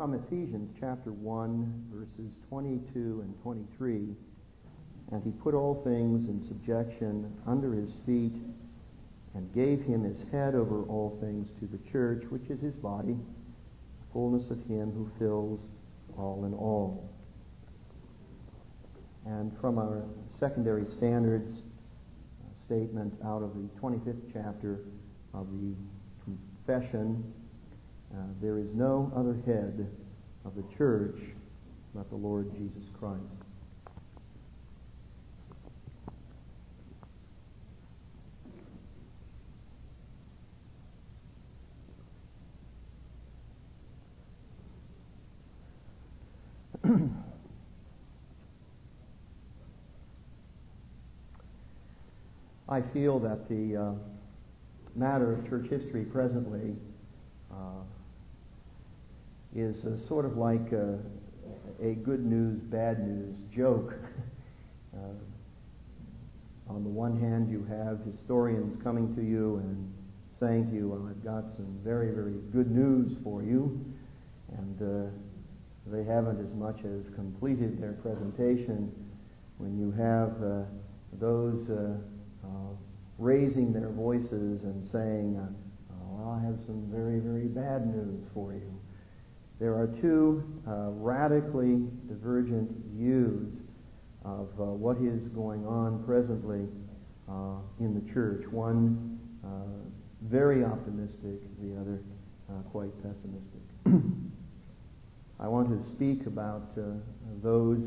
from Ephesians chapter 1, verses 22 and 23. And he put all things in subjection under his feet and gave him his head over all things to the church, which is his body, the fullness of him who fills all in all. And from our secondary standards statement out of the 25th chapter of the Confession, uh, there is no other head of the church but the Lord Jesus Christ. I feel that the uh, matter of church history presently uh, is uh, sort of like a, a, good news, bad news joke. Uh, on the one hand, you have historians coming to you and saying to you, Well, I've got some very, very good news for you. And uh, they haven't as much as completed their presentation when you have uh, those raising their voices and saying, well, I have some very, very bad news for you. There are two uh, radically divergent views of uh, what is going on presently uh, in the church. One uh, very optimistic, the other uh, quite pessimistic. I want to speak about uh, those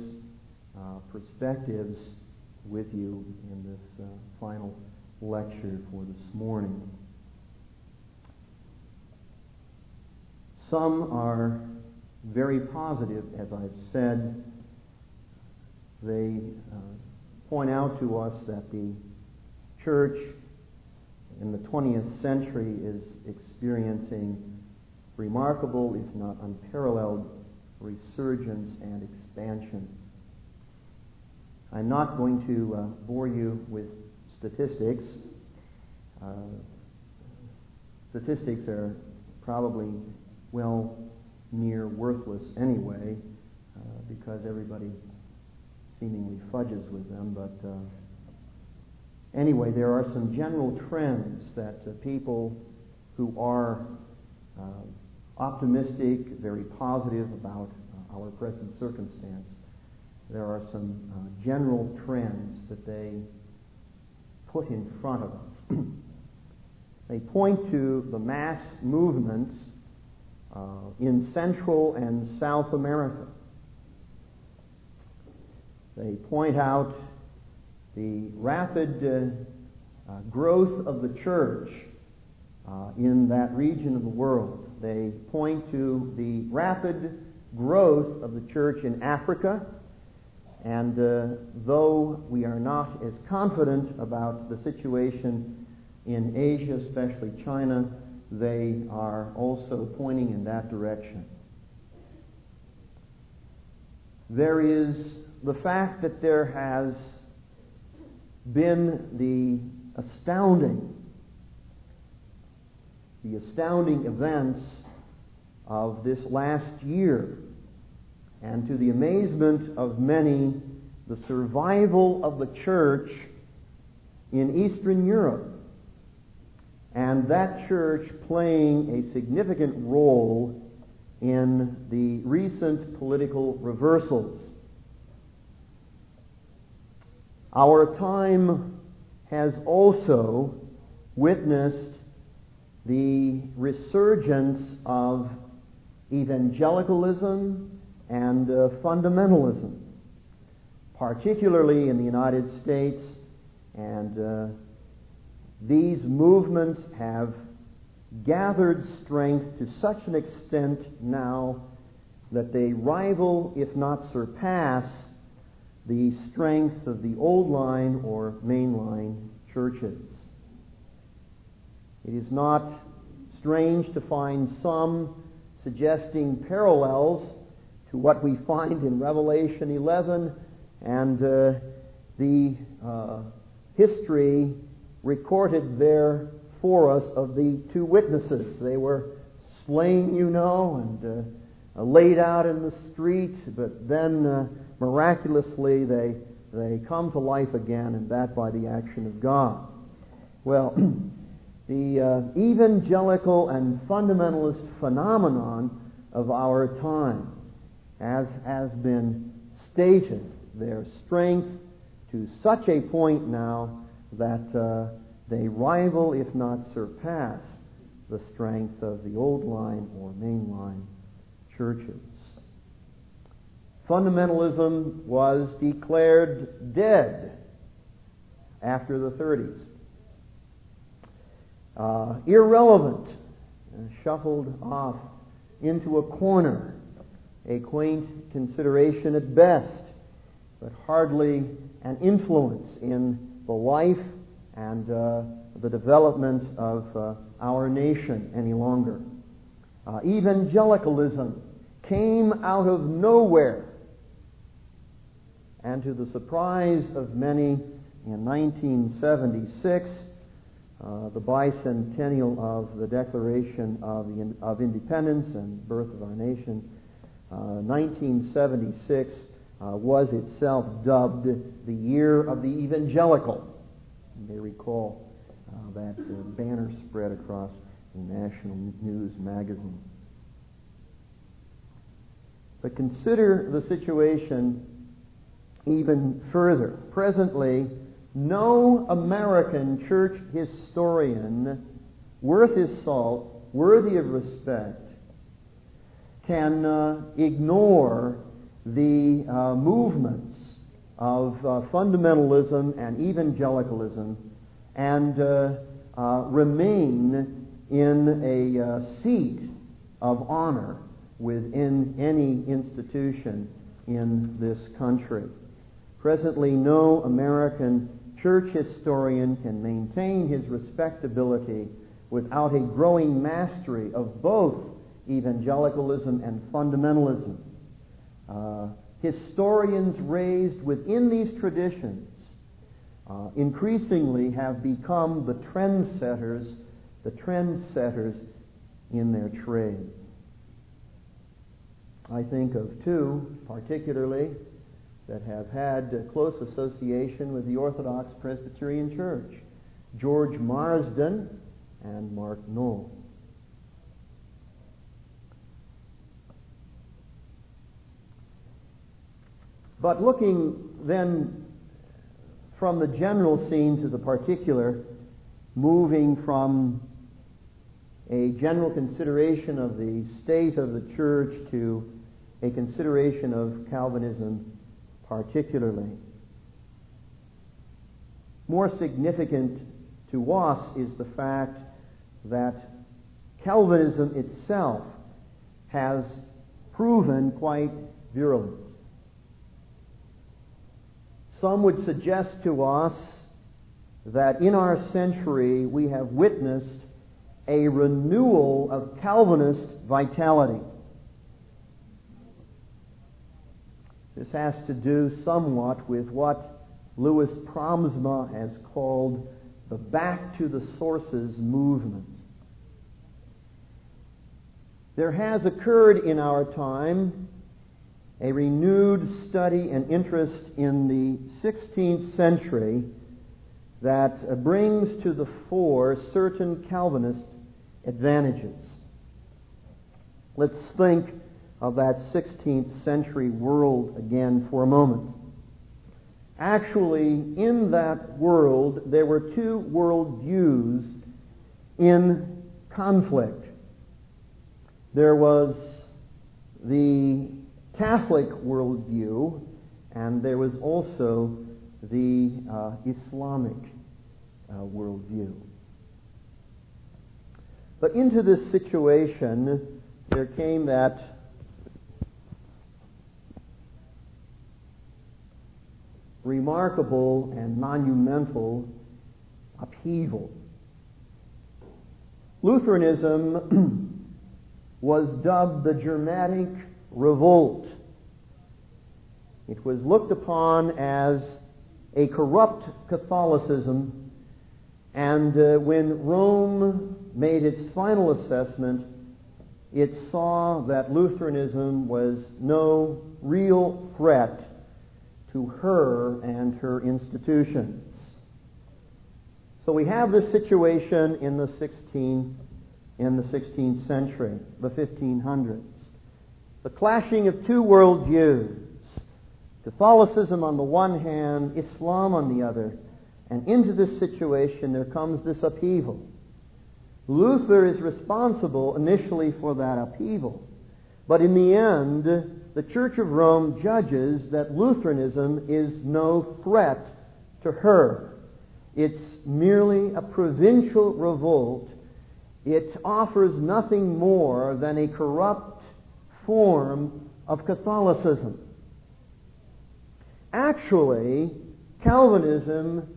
perspectives with you in this final lecture for this morning. Some are very positive, as I've said. They uh, point out to us that the church in the 20th century is experiencing remarkable, if not unparalleled, resurgence and expansion. I'm not going to uh, bore you with statistics. Uh, statistics are probably well near worthless anyway, uh, because everybody seemingly fudges with them. But uh, anyway, there are some general trends that uh, people who are uh, optimistic, very positive about our present circumstance, there are some uh, general trends that they put in front of us. they point to the mass movements uh, in Central and South America. They point out the rapid uh, uh, growth of the church uh, in that region of the world. They point to the rapid growth of the church in Africa. And uh, though we are not as confident about the situation in Asia, especially China, they are also pointing in that direction. There is the fact that there has been the astounding, the astounding events of this last year, and to the amazement of many, the survival of the church in Eastern Europe and that church playing a significant role in the recent political reversals. Our time has also witnessed the resurgence of evangelicalism and uh, fundamentalism, particularly in the United States and uh, these movements have gathered strength to such an extent now that they rival, if not surpass, the strength of the old line or mainline churches. It is not strange to find some suggesting parallels to what we find in Revelation 11 and uh, the uh, history recorded there for us of the two witnesses. They were slain, you know, and uh, uh, laid out in the street, but then uh, miraculously they, they come to life again, and that by the action of God. Well, the uh, evangelical and fundamentalist phenomenon of our time, as has been stated, their strength to such a point now that uh, they rival, if not surpass, the strength of the old line or mainline churches. Fundamentalism was declared dead after the 30s. Uh, irrelevant, uh, shuffled off into a corner, a quaint consideration at best, but hardly an influence in the life and uh, the development of uh, our nation any longer. Uh, evangelicalism came out of nowhere. And to the surprise of many, in 1976, uh, the bicentennial of the Declaration of, the, of Independence and birth of our nation, uh, 1976 uh, was itself dubbed the year of the evangelical. You may recall uh, that uh, banner spread across the national news magazine. But consider the situation even further. Presently, no American church historian worth his salt, worthy of respect, can uh, ignore the uh, movements of uh, fundamentalism and evangelicalism and uh, uh, remain in a uh, seat of honor within any institution in this country. Presently, no American church historian can maintain his respectability without a growing mastery of both evangelicalism and fundamentalism. Uh, historians raised within these traditions uh, increasingly have become the trendsetters, the trendsetters in their trade. I think of two particularly that have had close association with the Orthodox Presbyterian Church George Marsden and Mark Noll. But looking then from the general scene to the particular, moving from a general consideration of the state of the church to a consideration of Calvinism particularly. More significant to us is the fact that Calvinism itself has proven quite virulent. Some would suggest to us that in our century we have witnessed a renewal of Calvinist vitality. This has to do somewhat with what Louis Praamsma has called the back to the sources movement. There has occurred in our time a renewed study and interest in the 16th century that uh, brings to the fore certain Calvinist advantages. Let's think of that 16th century world again for a moment. Actually, in that world, there were two worldviews in conflict. There was the Catholic worldview, and there was also the uh, Islamic uh, worldview. But into this situation, there came that remarkable and monumental upheaval. Lutheranism was dubbed the Germanic revolt. It was looked upon as a corrupt Catholicism, and uh, when Rome made its final assessment, it saw that Lutheranism was no real threat to her and her institutions. So we have this situation in the 16th, in the 16th century, the 1500s. The clashing of two worldviews. Catholicism on the one hand, Islam on the other. And into this situation there comes this upheaval. Luther is responsible initially for that upheaval. But in the end, the Church of Rome judges that Lutheranism is no threat to her. It's merely a provincial revolt. It offers nothing more than a corrupt form of Catholicism. Actually, Calvinism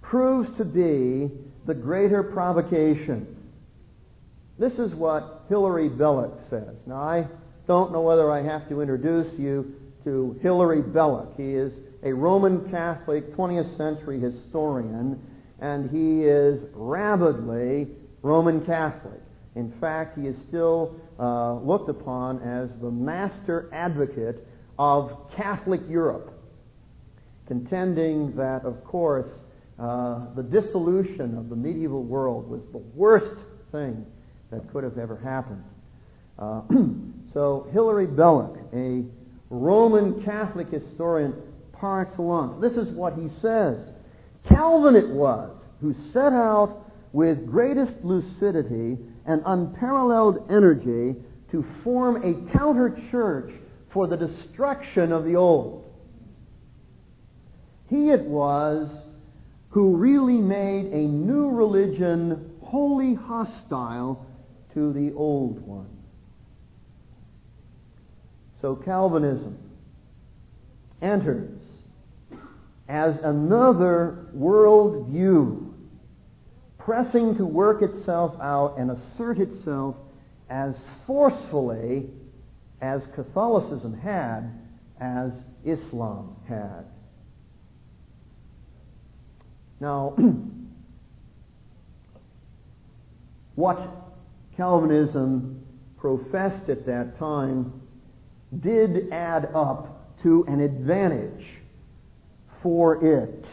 proves to be the greater provocation. This is what Hilary Belloc says. Now, I don't know whether I have to introduce you to Hilary Belloc. He is a Roman Catholic 20th century historian, and he is rabidly Roman Catholic. In fact, he is still uh, looked upon as the master advocate of Catholic Europe, contending that, of course, uh, the dissolution of the medieval world was the worst thing that could have ever happened. Uh, so Hilary Belloc, a Roman Catholic historian par excellence, this is what he says. Calvin it was who set out with greatest lucidity and unparalleled energy to form a counter church for the destruction of the old. He it was who really made a new religion wholly hostile to the old one. So Calvinism enters as another worldview, pressing to work itself out and assert itself as forcefully as Catholicism had, as Islam had. Now, what Calvinism professed at that time did add up to an advantage for it.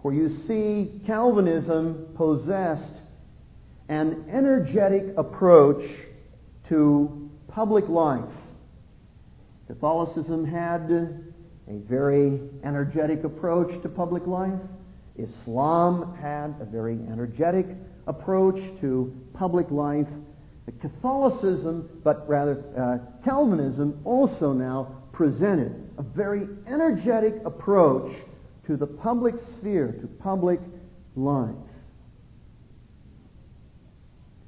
For you see, Calvinism possessed an energetic approach to public life. Catholicism had a very energetic approach to public life. Islam had a very energetic approach to public life. Catholicism, but rather uh, Calvinism, also now presented a very energetic approach to the public sphere, to public life.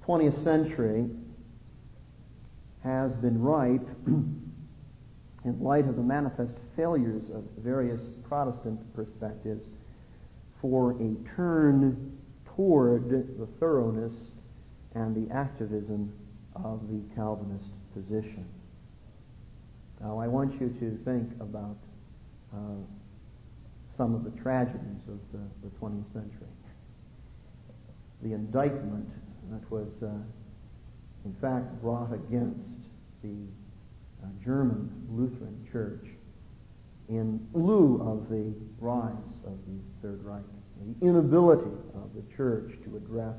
20th century has been ripe in light of the manifest failures of various Protestant perspectives for a turn toward the thoroughness and the activism of the Calvinist position. Now, I want you to think about uh, some of the tragedies of the, the, 20th century. The indictment that was, uh, in fact, brought against the uh, German Lutheran Church in lieu of the rise of the Third Reich the inability of the church to address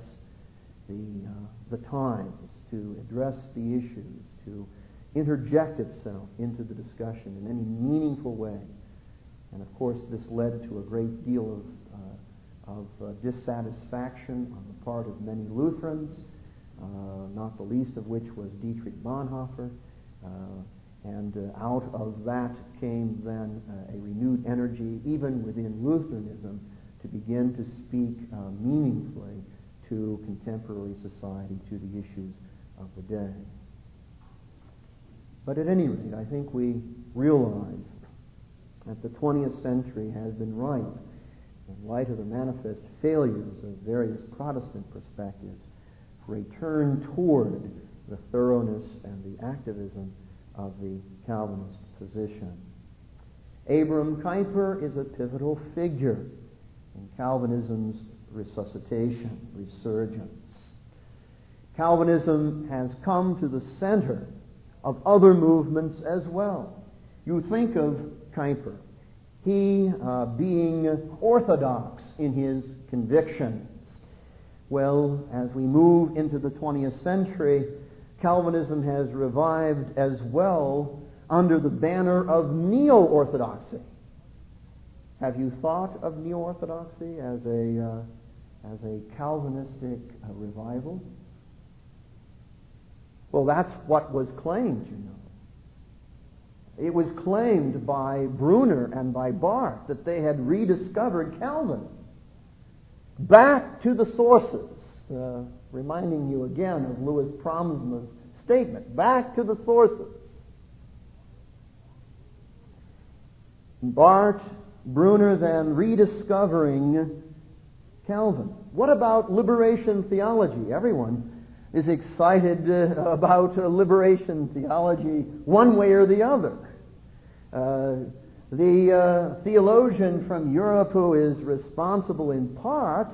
the, uh, the times, to address the issues, to interject itself into the discussion in any meaningful way. And of course, this led to a great deal of, uh, of uh, dissatisfaction on the part of many Lutherans, uh, not the least of which was Dietrich Bonhoeffer. Uh, and uh, out of that came then a renewed energy, even within Lutheranism, to begin to speak uh, meaningfully to contemporary society, to the issues of the day. But at any rate, I think we realize that the 20th century has been ripe in light of the manifest failures of various Protestant perspectives for a turn toward the thoroughness and the activism of the Calvinist position. Abram Kuyper is a pivotal figure in Calvinism's resuscitation, resurgence. Calvinism has come to the center of other movements as well. You think of Kuyper, he uh, being orthodox in his convictions. Well, as we move into the 20th century, Calvinism has revived as well under the banner of neo orthodoxy. Have you thought of neo orthodoxy as a, uh, as a Calvinistic uh, revival? Well, that's what was claimed, you know. It was claimed by Brunner and by Barth that they had rediscovered Calvin. Back to the sources, uh, reminding you again of Louis Praamsma's statement. Back to the sources. Barth Brunner then rediscovering Calvin. What about liberation theology? Everyone is excited uh, about uh, liberation theology one way or the other. Uh, the uh, theologian from Europe who is responsible in part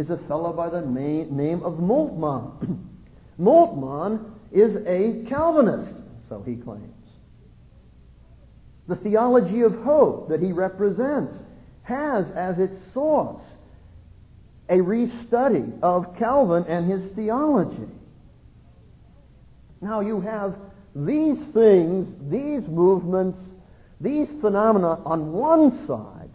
is a fellow by the name of Moltmann. Moltmann is a Calvinist, so he claims. The theology of hope that he represents has as its source a restudy of Calvin and his theology. Now you have these things, these movements, these phenomena on one side.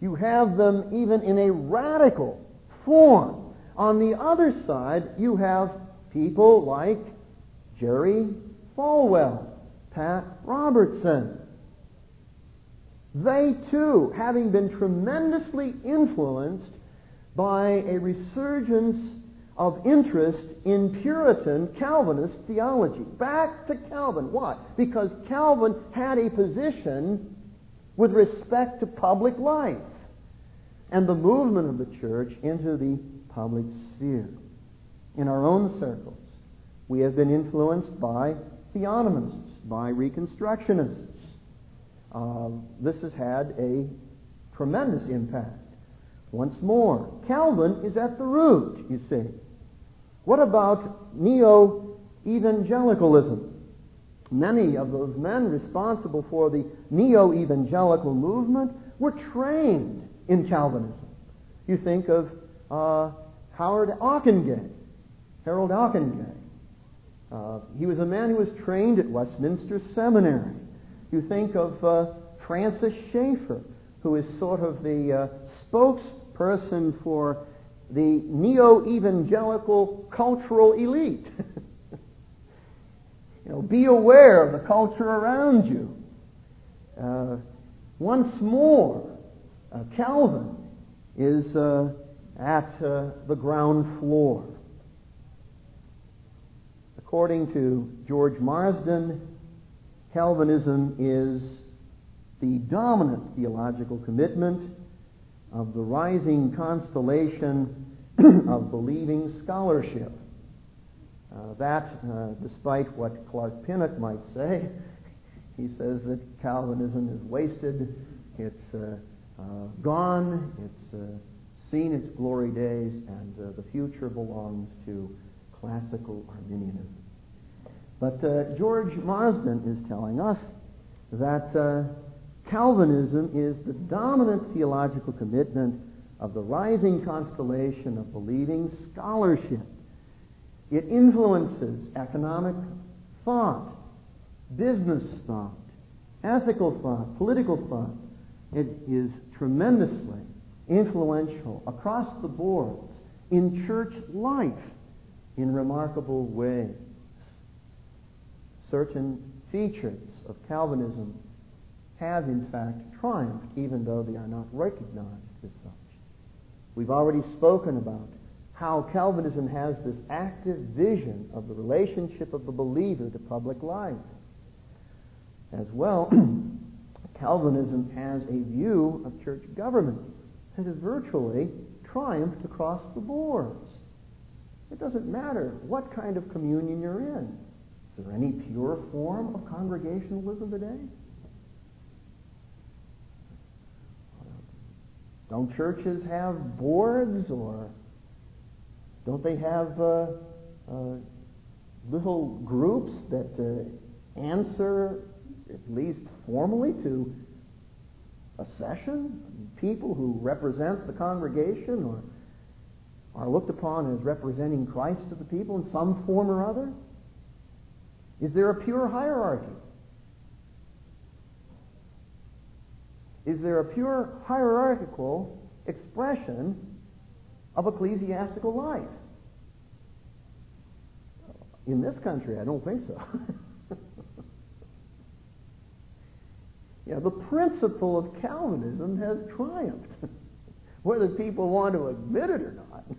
You have them even in a radical form. On the other side, you have people like Jerry Falwell, Pat Robertson. They too, having been tremendously influenced by a resurgence of interest in Puritan Calvinist theology. Back to Calvin. Why? Because Calvin had a position with respect to public life and the movement of the church into the public sphere. In our own circles, we have been influenced by theonomists, by Reconstructionists. Uh, this has had a tremendous impact. Once more, Calvin is at the root, you see. What about neo evangelicalism? Many of those men responsible for the neo evangelical movement were trained in Calvinism. You think of uh, Howard Ockenga, Harold Ockenga. Uh, he was a man who was trained at Westminster Seminary. You think of uh, Francis Schaeffer, who is sort of the uh, spokesperson for the neo evangelical cultural elite. you know, be aware of the culture around you. Uh, once more, Calvin is uh, at uh, the ground floor. According to George Marsden, Calvinism is the dominant theological commitment of the rising constellation of believing scholarship. Uh, that, uh, despite what Clark Pinnock might say, he says that Calvinism is wasted, it's uh, uh gone, it's uh, seen its glory days, and uh, the future belongs to classical Arminianism. But George Marsden is telling us that Calvinism is the dominant theological commitment of the rising constellation of believing scholarship. It influences economic thought, business thought, ethical thought, political thought. It is tremendously influential across the board in church life in remarkable ways. Certain features of Calvinism have in fact triumphed, even though they are not recognized as such. We've already spoken about how Calvinism has this active vision of the relationship of the believer to public life. As well, Calvinism has a view of church government that has virtually triumphed across the boards. It doesn't matter what kind of communion you're in. Is there any pure form of congregationalism today? Don't churches have boards or don't they have uh, uh, little groups that uh, answer, at least formally, to a session, people who represent the congregation or are looked upon as representing Christ to the people in some form or other? Is there a pure hierarchy? Is there a pure hierarchical expression of ecclesiastical life? In this country, I don't think so. yeah, the principle of Calvinism has triumphed, whether people want to admit it or not.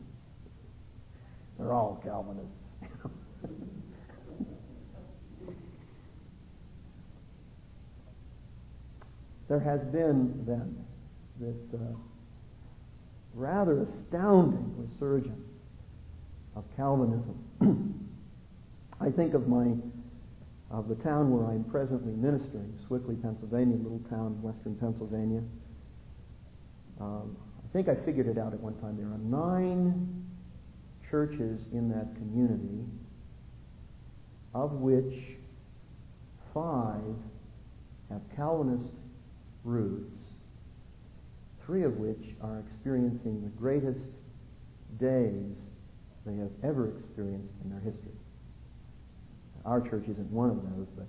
They're all Calvinists. there has been then this uh, rather astounding resurgence of Calvinism. I think of my of the town where I'm presently ministering, Sewickley, Pennsylvania, a little town in western Pennsylvania. Um, I think I figured it out at one time. There are nine churches in that community, of which five have Calvinist roots, three of which are experiencing the greatest days they have ever experienced in their history. Our church isn't one of those, but.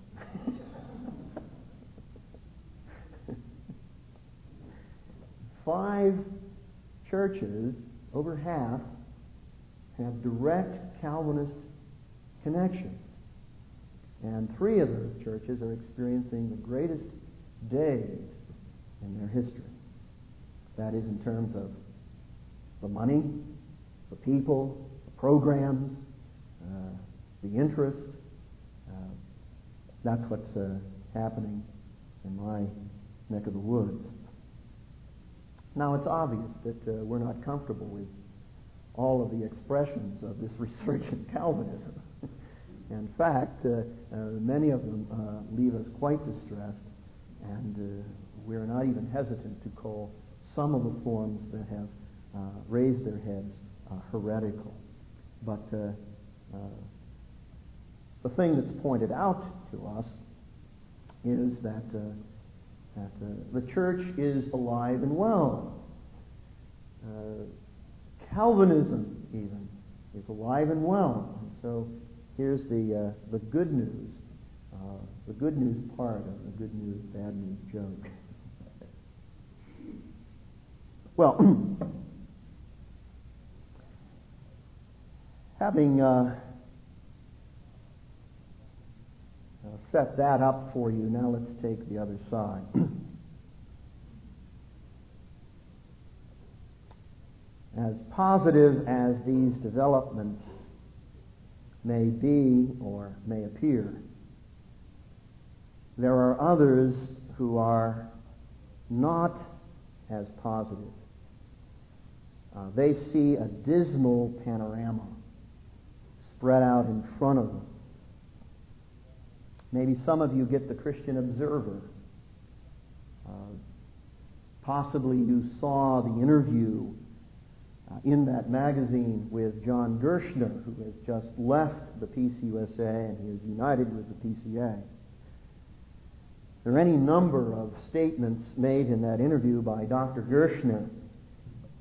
Five churches, over half, have direct Calvinist connections. And three of those churches are experiencing the greatest days in their history. That is in terms of the money, the people, the programs, uh, the interest. That's what's uh, happening in my neck of the woods. Now, it's obvious that uh, we're not comfortable with all of the expressions of this resurgent Calvinism. in fact, uh, uh, many of them uh, leave us quite distressed, and uh, we're not even hesitant to call some of the forms that have raised their heads heretical. But the thing that's pointed out to us is that, that the church is alive and well. Calvinism, even, is alive and well. And so here's the, uh, the good news, uh, the good news part of the good news, bad news joke. well, having uh, set that up for you, now let's take the other side. as positive as these developments may be or may appear, there are others who are not as positive. Uh, they see a dismal panorama spread out in front of them. Maybe some of you get the Christian Observer. Uh, possibly you saw the interview uh, in that magazine with John Gerstner, who has just left the PCUSA and he is united with the PCA. There are any number of statements made in that interview by Dr. Gerstner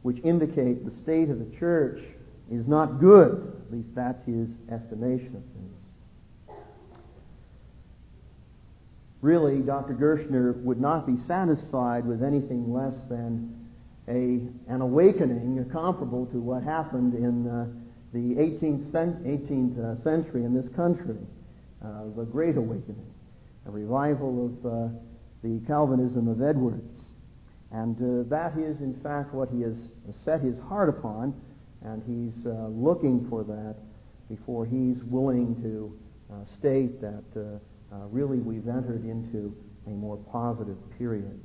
which indicate the state of the church is not good. At least that's his estimation of things. Really, Dr. Gerstner would not be satisfied with anything less than a, an awakening comparable to what happened in uh, the 18th, 18th uh, century in this country, uh, the Great Awakening, a revival of uh, the Calvinism of Edwards. And uh, that is, in fact, what he has set his heart upon, and he's uh, looking for that before he's willing to state that really we've entered into a more positive period.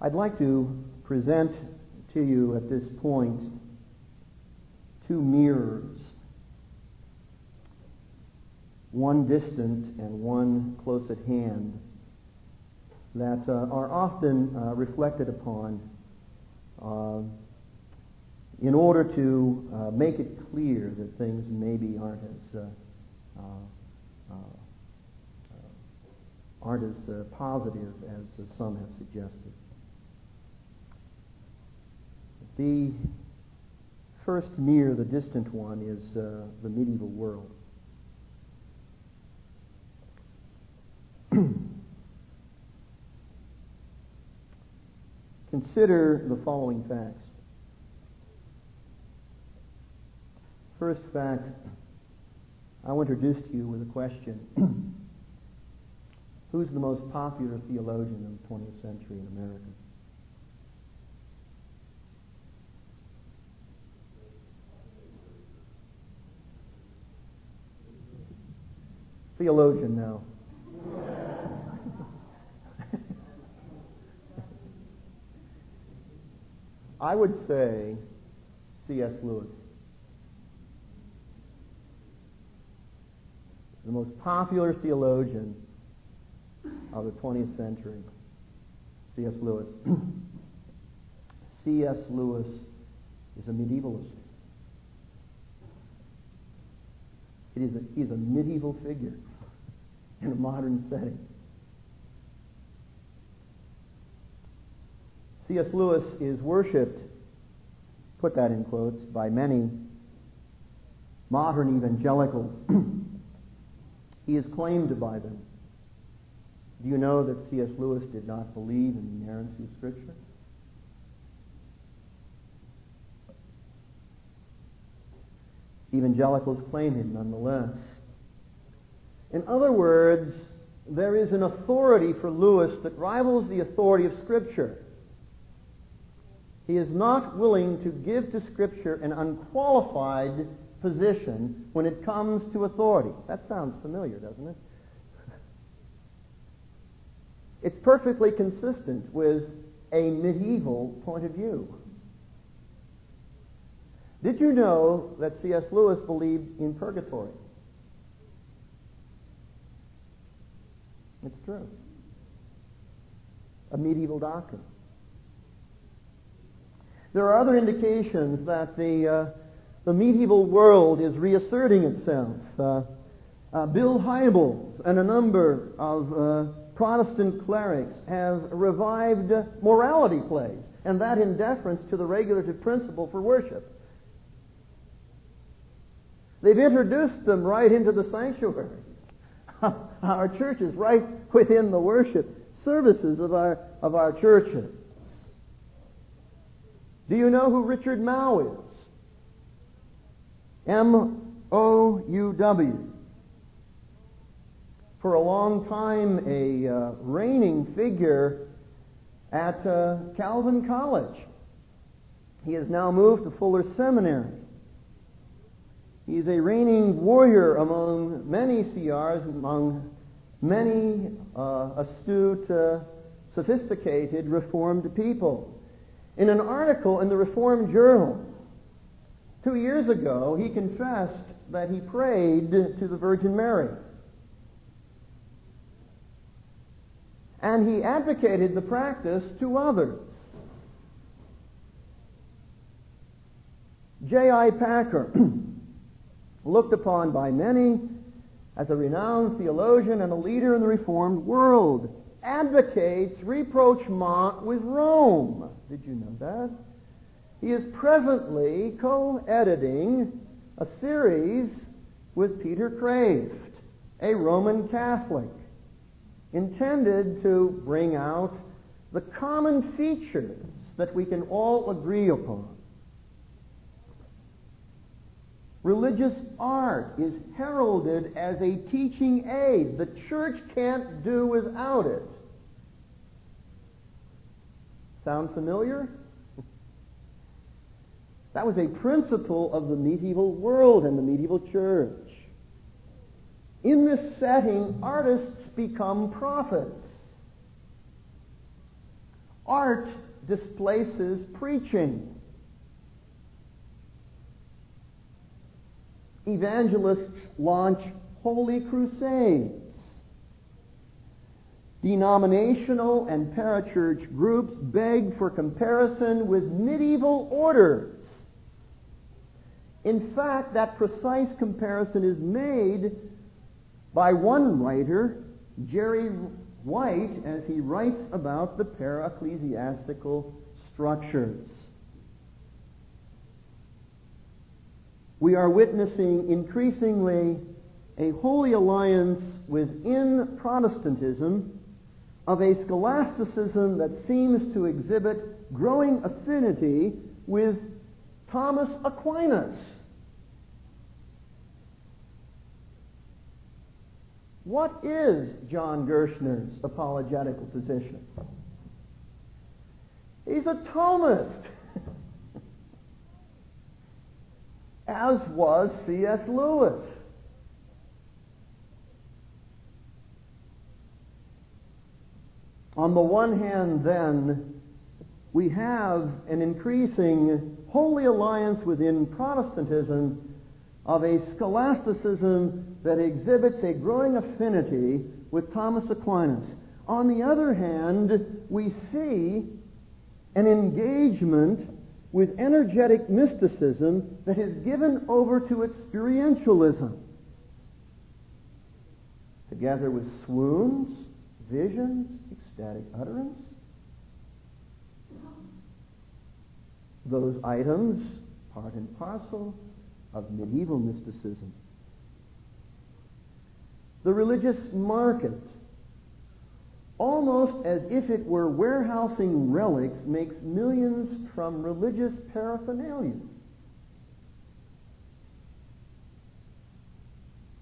I'd like to present to you at this point two mirrors, one distant and one close at hand, that uh, are often uh, reflected upon uh, in order to uh, make it clear that things maybe aren't as uh, uh, uh, aren't as uh, positive as some have suggested. The first near, the distant one, is uh, the medieval world. Consider the following facts. First fact, I will introduce you with a question. Who's the most popular theologian of the 20th century in America? Theologian now. I would say C.S. Lewis. The most popular theologian of the 20th century, C.S. Lewis. C.S. Lewis is a medievalist. It is a, he's a medieval figure in a modern setting. C.S. Lewis is worshipped, put that in quotes, by many modern evangelicals. he is claimed by them. Do you know that C.S. Lewis did not believe in the inerrancy of Scripture? Evangelicals claim him nonetheless. In other words, there is an authority for Lewis that rivals the authority of Scripture. He is not willing to give to Scripture an unqualified position when it comes to authority. That sounds familiar, doesn't it? It's perfectly consistent with a medieval point of view. Did you know that C.S. Lewis believed in purgatory? It's true. A medieval doctrine. There are other indications that the, uh, the medieval world is reasserting itself. Uh, uh, Bill Hybels and a number of uh, Protestant clerics have revived morality plays, and that in deference to the regulative principle for worship. They've introduced them right into the sanctuary. our churches, right within the worship services of our, of our churches. Do you know who Richard Mouw is? M O U W. For a long time, a uh, reigning figure at uh, Calvin College. He has now moved to Fuller Seminary. He's a reigning warrior among many CRs, among many uh, astute, uh, sophisticated Reformed people. In an article in the Reformed Journal two years ago, he confessed that he prayed to the Virgin Mary. And he advocated the practice to others. J.I. Packer looked upon by many as a renowned theologian and a leader in the Reformed world, advocates rapprochement with Rome. Did you know that? He is presently co-editing a series with Peter Kreeft, a Roman Catholic, intended to bring out the common features that we can all agree upon Religious art is heralded as a teaching aid. The church can't do without it. Sound familiar? That was a principle of the medieval world and the medieval church. In this setting, artists become prophets. Art displaces preaching. evangelists launch holy crusades. Denominational and parachurch groups beg for comparison with medieval orders In fact, that precise comparison is made by one writer, Jerry White, as he writes about the para-ecclesiastical structures. We are witnessing increasingly a holy alliance within Protestantism of a scholasticism that seems to exhibit growing affinity with Thomas Aquinas. What is John Gerstner's apologetical position? He's a Thomist, as was C.S. Lewis. On the one hand, then, we have an increasing holy alliance within Protestantism of a scholasticism that exhibits a growing affinity with Thomas Aquinas. On the other hand, we see an engagement with energetic mysticism that is given over to experientialism. Together with swoons, visions, ecstatic utterance, those items, part and parcel of medieval mysticism. The religious market, almost as if it were warehousing relics, makes millions from religious paraphernalia.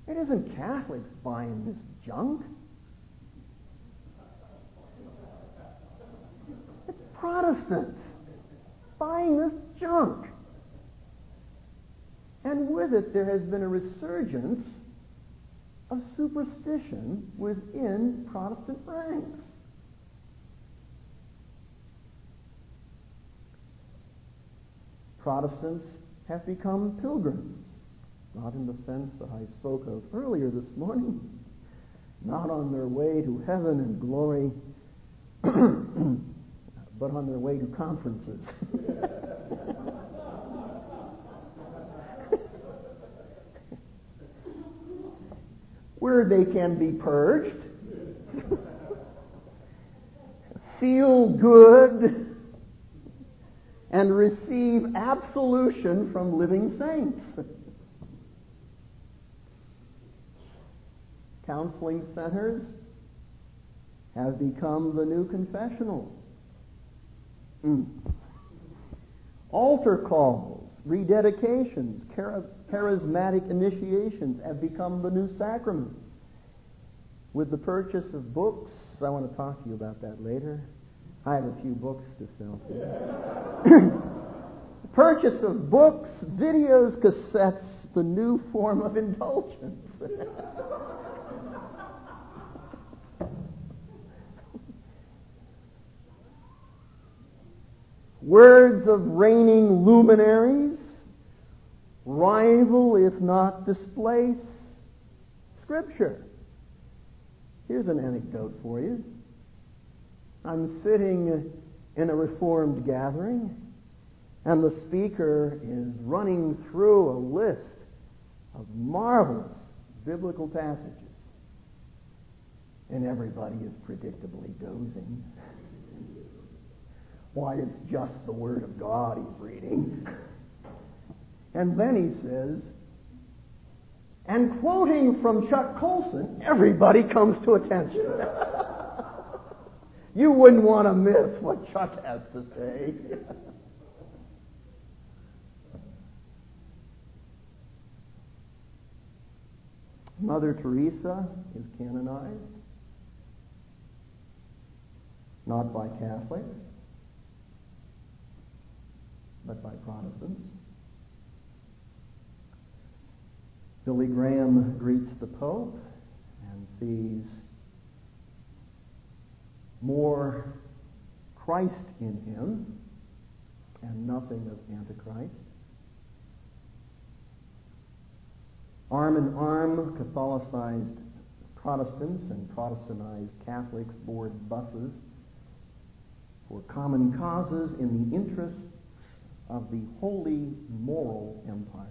It isn't Catholics buying this junk. It's Protestants buying this junk. And with it, there has been a resurgence of superstition within Protestant ranks. Protestants have become pilgrims, not in the sense that I spoke of earlier this morning, not on their way to heaven and glory, but on their way to conferences. where they can be purged, feel good, and receive absolution from living saints. Counseling centers have become the new confessional. Mm. Altar calls, rededications, charismatic initiations have become the new sacraments. With the purchase of books, I want to talk to you about that later. I have a few books to sell purchase of books, videos, cassettes, the new form of indulgence. Words of reigning luminaries rival, if not displace, Scripture. Here's an anecdote for you. I'm sitting in a Reformed gathering, and the speaker is running through a list of marvelous biblical passages. And everybody is predictably dozing. Why, it's just the Word of God he's reading. And then he says, and quoting from Chuck Colson, everybody comes to attention. you wouldn't want to miss what Chuck has to say. Mother Teresa is canonized, not by Catholics, but by Protestants. Billy Graham greets the Pope and sees more Christ in him and nothing of Antichrist. Arm in arm, Catholicized Protestants and Protestantized Catholics board buses for common causes in the interests of the Holy Moral Empire.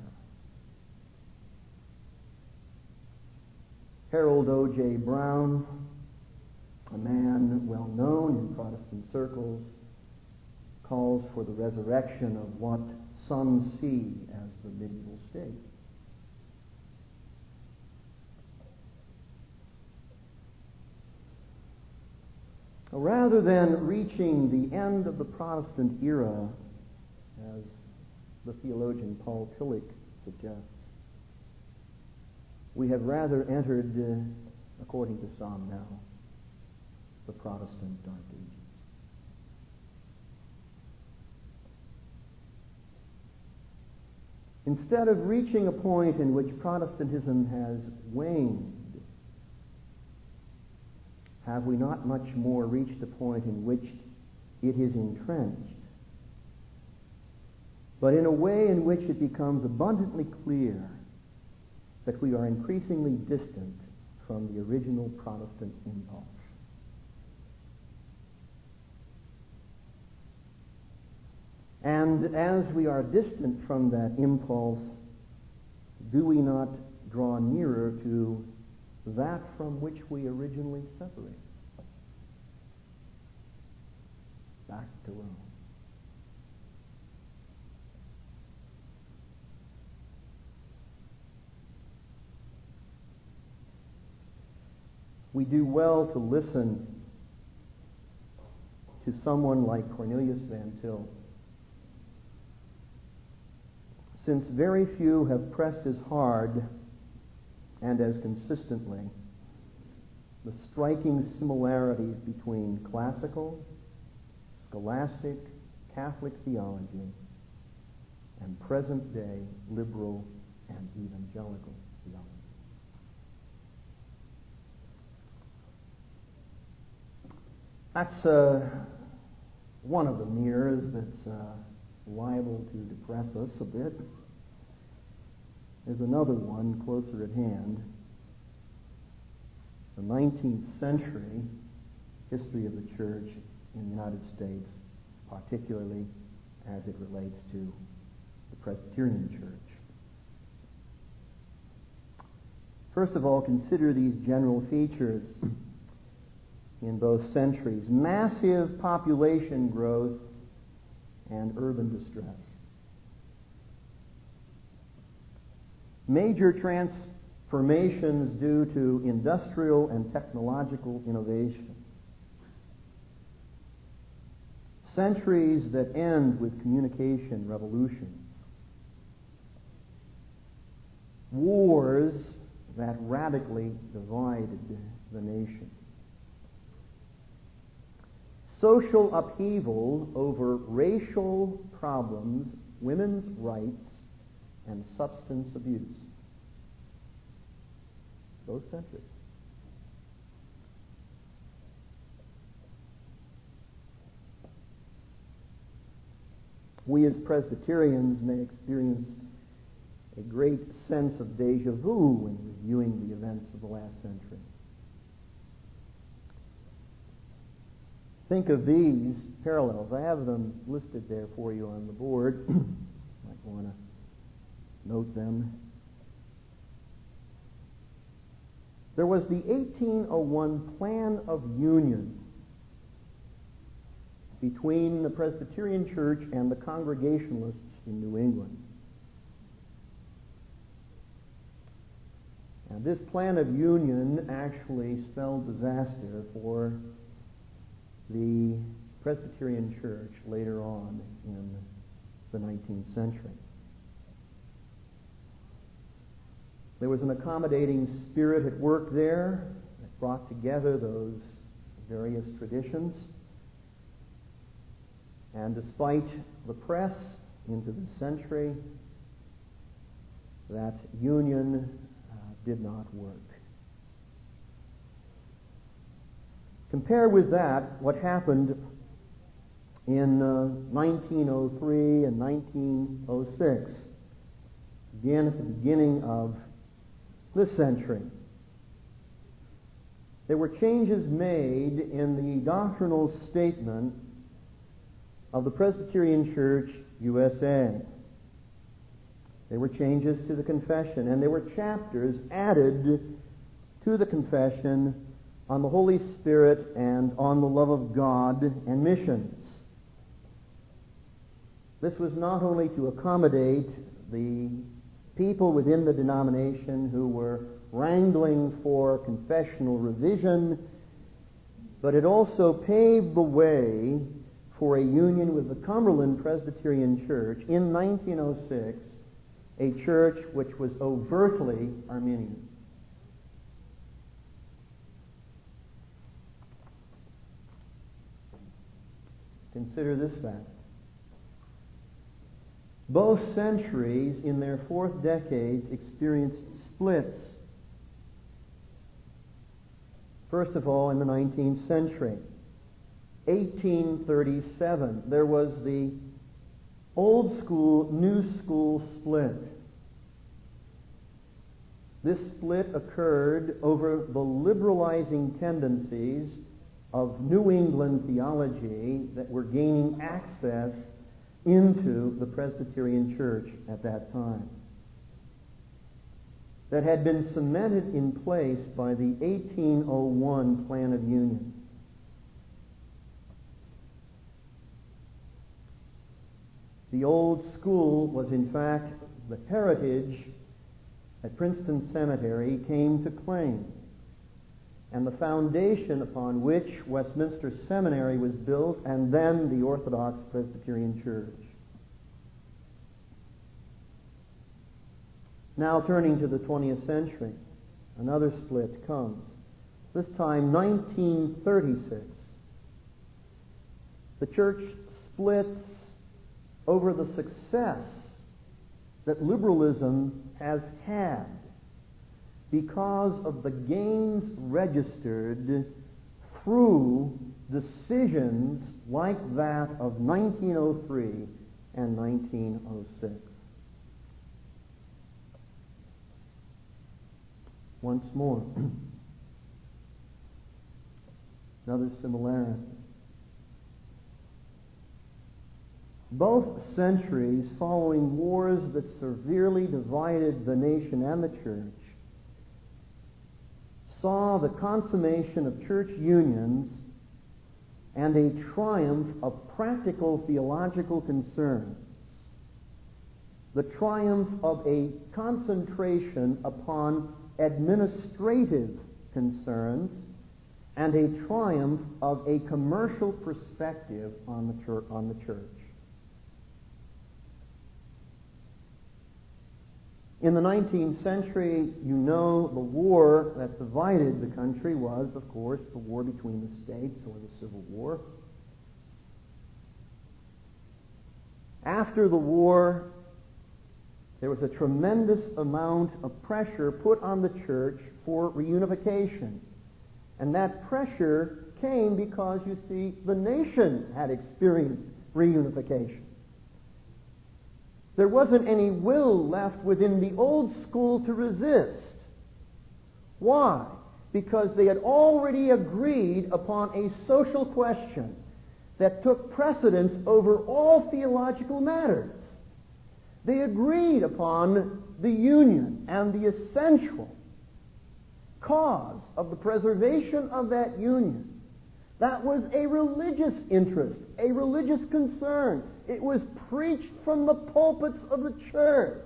Harold O.J. Brown, a man well known in Protestant circles, calls for the resurrection of what some see as the medieval state. Rather than reaching the end of the Protestant era as the theologian Paul Tillich suggests, we have rather entered, uh, according to some now, the Protestant Dark Ages. Instead of reaching a point in which Protestantism has waned, have we not much more reached a point in which it is entrenched, but in a way in which it becomes abundantly clear that we are increasingly distant from the original Protestant impulse? And as we are distant from that impulse, do we not draw nearer to that from which we originally separated? Back to Rome. We do well to listen to someone like Cornelius Van Til. Since very few have pressed as hard and as consistently the striking similarities between classical, scholastic, Catholic theology and present day liberal and evangelical theology. That's uh, one of the mirrors that's uh, liable to depress us a bit. There's another one closer at hand. The 19th century history of the church in the United States, particularly as it relates to the Presbyterian church. First of all, consider these general features in both centuries. Massive population growth and urban distress. Major transformations due to industrial and technological innovation. Centuries that end with communication revolutions. Wars that radically divided the nation social upheaval over racial problems, women's rights, and substance abuse. Those centuries. We as Presbyterians may experience a great sense of deja vu when reviewing the events of the last century. Think of these parallels. I have them listed there for you on the board. Might want to note them. There was the 1801 Plan of Union between the Presbyterian Church and the Congregationalists in New England. And this plan of union actually spelled disaster for the Presbyterian Church later on in the 19th century. There was an accommodating spirit at work there that brought together those various traditions. And despite the press into the century, that union uh, did not work. Compare with that what happened in uh, 1903 and 1906, again at the beginning of this century. There were changes made in the doctrinal statement of the Presbyterian Church USA. There were changes to the confession, and there were chapters added to the confession on the Holy Spirit and on the love of God and missions. This was not only to accommodate the people within the denomination who were wrangling for confessional revision, but it also paved the way for a union with the Cumberland Presbyterian Church in 1906, a church which was overtly Arminian. Consider this fact. Both centuries, in their fourth decades, experienced splits. First of all, in the 19th century, 1837, there was the old school, new school split. This split occurred over the liberalizing tendencies of New England theology that were gaining access into the Presbyterian Church at that time. That had been cemented in place by the 1801 Plan of Union. The old school was, in fact, the heritage that Princeton Seminary came to claim and the foundation upon which Westminster Seminary was built and then the Orthodox Presbyterian Church. Now turning to the 20th century, another split comes. This time 1936. The church splits over the success that liberalism has had because of the gains registered through decisions like that of 1903 and 1906. Once more, another similarity. Both centuries following wars that severely divided the nation and the church saw the consummation of church unions and a triumph of practical theological concerns. The triumph of a concentration upon administrative concerns and a triumph of a commercial perspective on the church. On the church. In the 19th century, you know the war that divided the country was, of course, the war between the states or the Civil War. After the war, there was a tremendous amount of pressure put on the church for reunification. And that pressure came because, you see, the nation had experienced reunification. There wasn't any will left within the old school to resist. Why? Because they had already agreed upon a social question that took precedence over all theological matters. They agreed upon the union and the essential cause of the preservation of that union. That was a religious interest, a religious concern. It was preached from the pulpits of the church.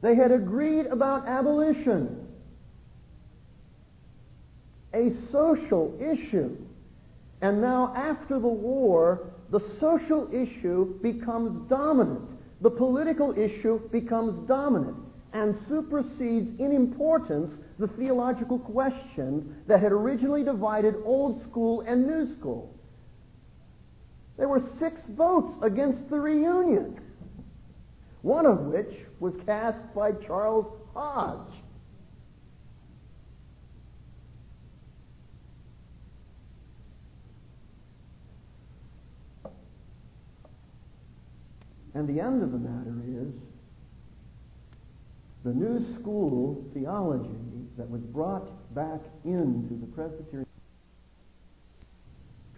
They had agreed about abolition, a social issue. And now, after the war, the social issue becomes dominant. The political issue becomes dominant and supersedes in importance the theological questions that had originally divided old school and new school. There were six votes against the reunion, one of which was cast by Charles Hodge. And the end of the matter is the new school theology that was brought back into the Presbyterian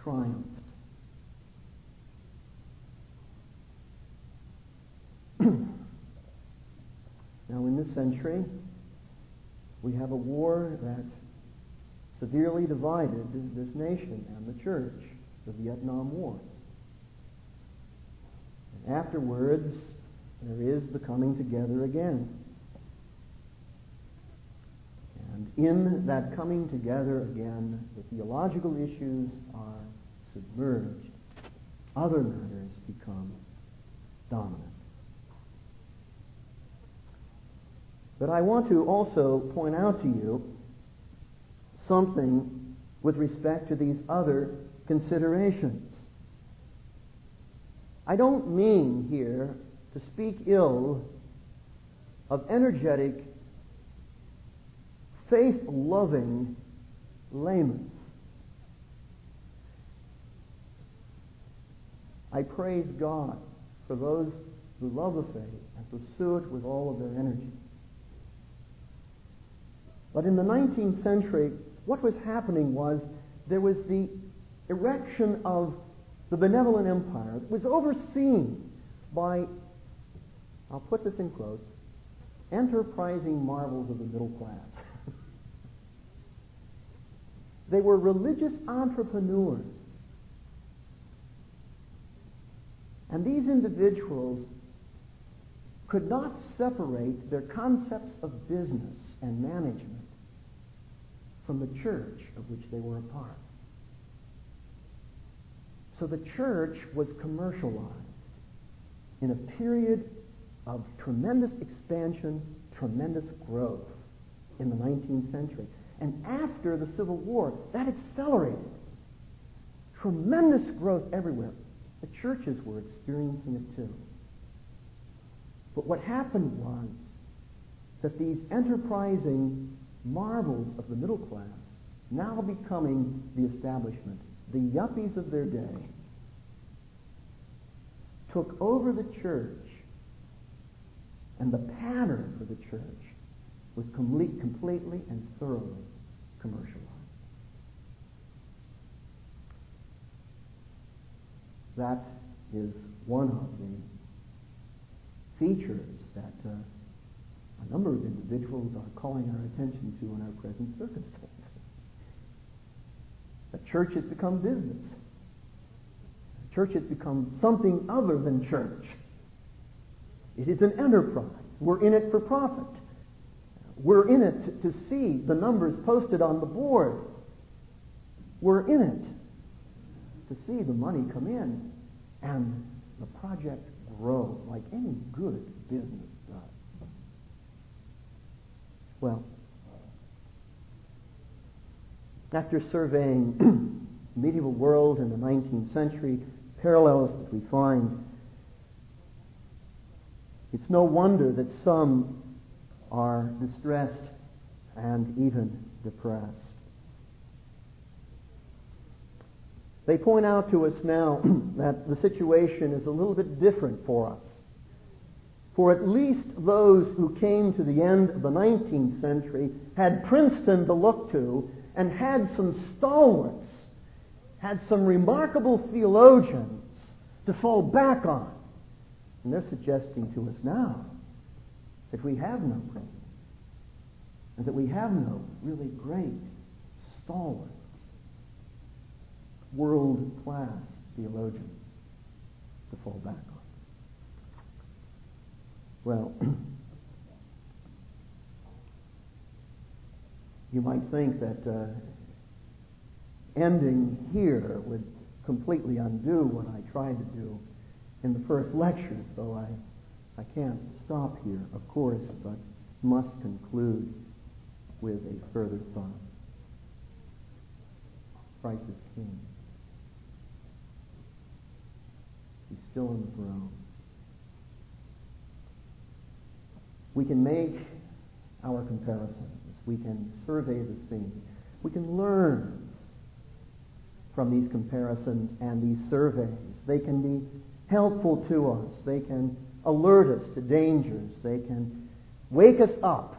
triumphed. now, in this century, We have a war that severely divided this nation and the church, the Vietnam War. And afterwards, there is the coming together again. And in that coming together again, the theological issues are submerged. Other matters become dominant. But I want to also point out to you something with respect to these other considerations. I don't mean here to speak ill of energetic, faith loving laymen. I praise God for those who love the faith and pursue it with all of their energy. But in the 19th century, what was happening was there was the erection of the benevolent empire that was overseen by, I'll put this in quotes, enterprising marvels of the middle class. They were religious entrepreneurs. And these individuals could not separate their concepts of business and management from the church of which they were a part. So the church was commercialized in a period of tremendous expansion, tremendous growth in the 19th century. And after the Civil War, that accelerated. Tremendous growth everywhere. The churches were experiencing it too. But what happened was that these enterprising marvels of the middle class, now becoming the establishment, the yuppies of their day, took over the church, and the pattern for the church was complete, completely and thoroughly commercialized. That is one of the features that uh, a number of individuals are calling our attention to in our present circumstances. The church has become business. The church has become something other than church. It is an enterprise. We're in it for profit. We're in it to, see the numbers posted on the board. We're in it to see the money come in and the project grow like any good business does. well, after surveying the medieval world in the 19th century, parallels that we find, it's no wonder that some are distressed and even depressed. They point out to us now that the situation is a little bit different for us. For at least those who came to the end of the 19th century had Princeton to look to and had some stalwarts, had some remarkable theologians to fall back on. And they're suggesting to us now that we have no Princeton and that we have no really great stalwart, world class theologians to fall back on. Well, you might think that uh, ending here would completely undo what I tried to do in the first lecture, so I, I can't stop here, of course, but must conclude with a further thought. Christ is King. He's still on the throne. We can make our comparisons. We can survey the scene. We can learn from these comparisons and these surveys. They can be helpful to us. They can alert us to dangers. They can wake us up.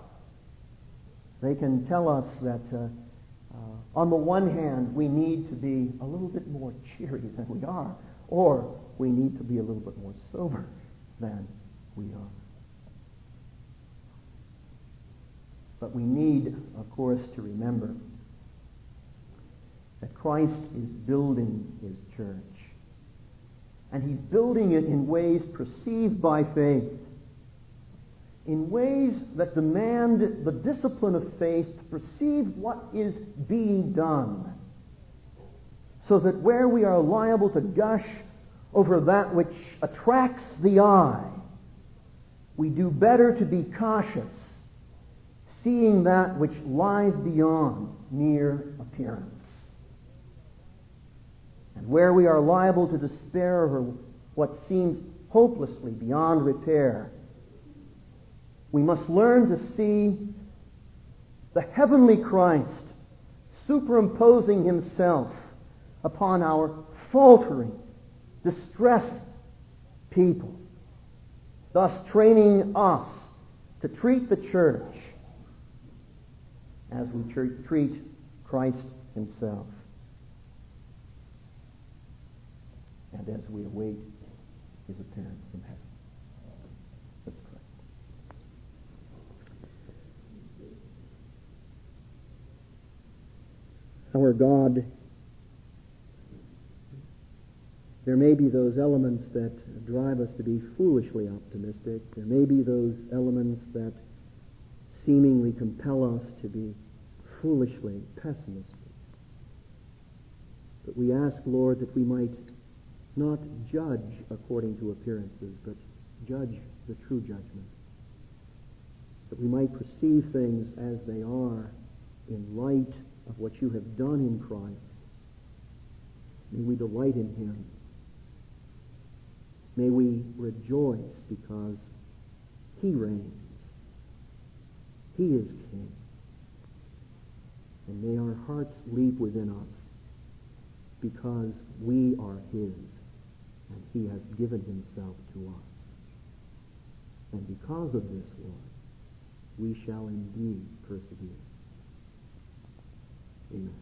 They can tell us that, uh, uh, on the one hand, we need to be a little bit more cheery than we are, or we need to be a little bit more sober than we are. But we need, of course, to remember that Christ is building his church. And he's building it in ways perceived by faith, in ways that demand the discipline of faith to perceive what is being done, so that where we are liable to gush over that which attracts the eye, we do better to be cautious, seeing that which lies beyond mere appearance. Where we are liable to despair over what seems hopelessly beyond repair, we must learn to see the heavenly Christ superimposing himself upon our faltering, distressed people, thus training us to treat the church as we treat Christ himself. And as we await his appearance from heaven. Let's pray. Our God, there may be those elements that drive us to be foolishly optimistic. There may be those elements that seemingly compel us to be foolishly pessimistic. But we ask, Lord, that we might not judge according to appearances, but judge the true judgment. That we might perceive things as they are in light of what you have done in Christ. May we delight in him. May we rejoice because he reigns. He is king. And may our hearts leap within us because we are his he has given himself to us. And because of this, Lord, we shall indeed persevere. Amen.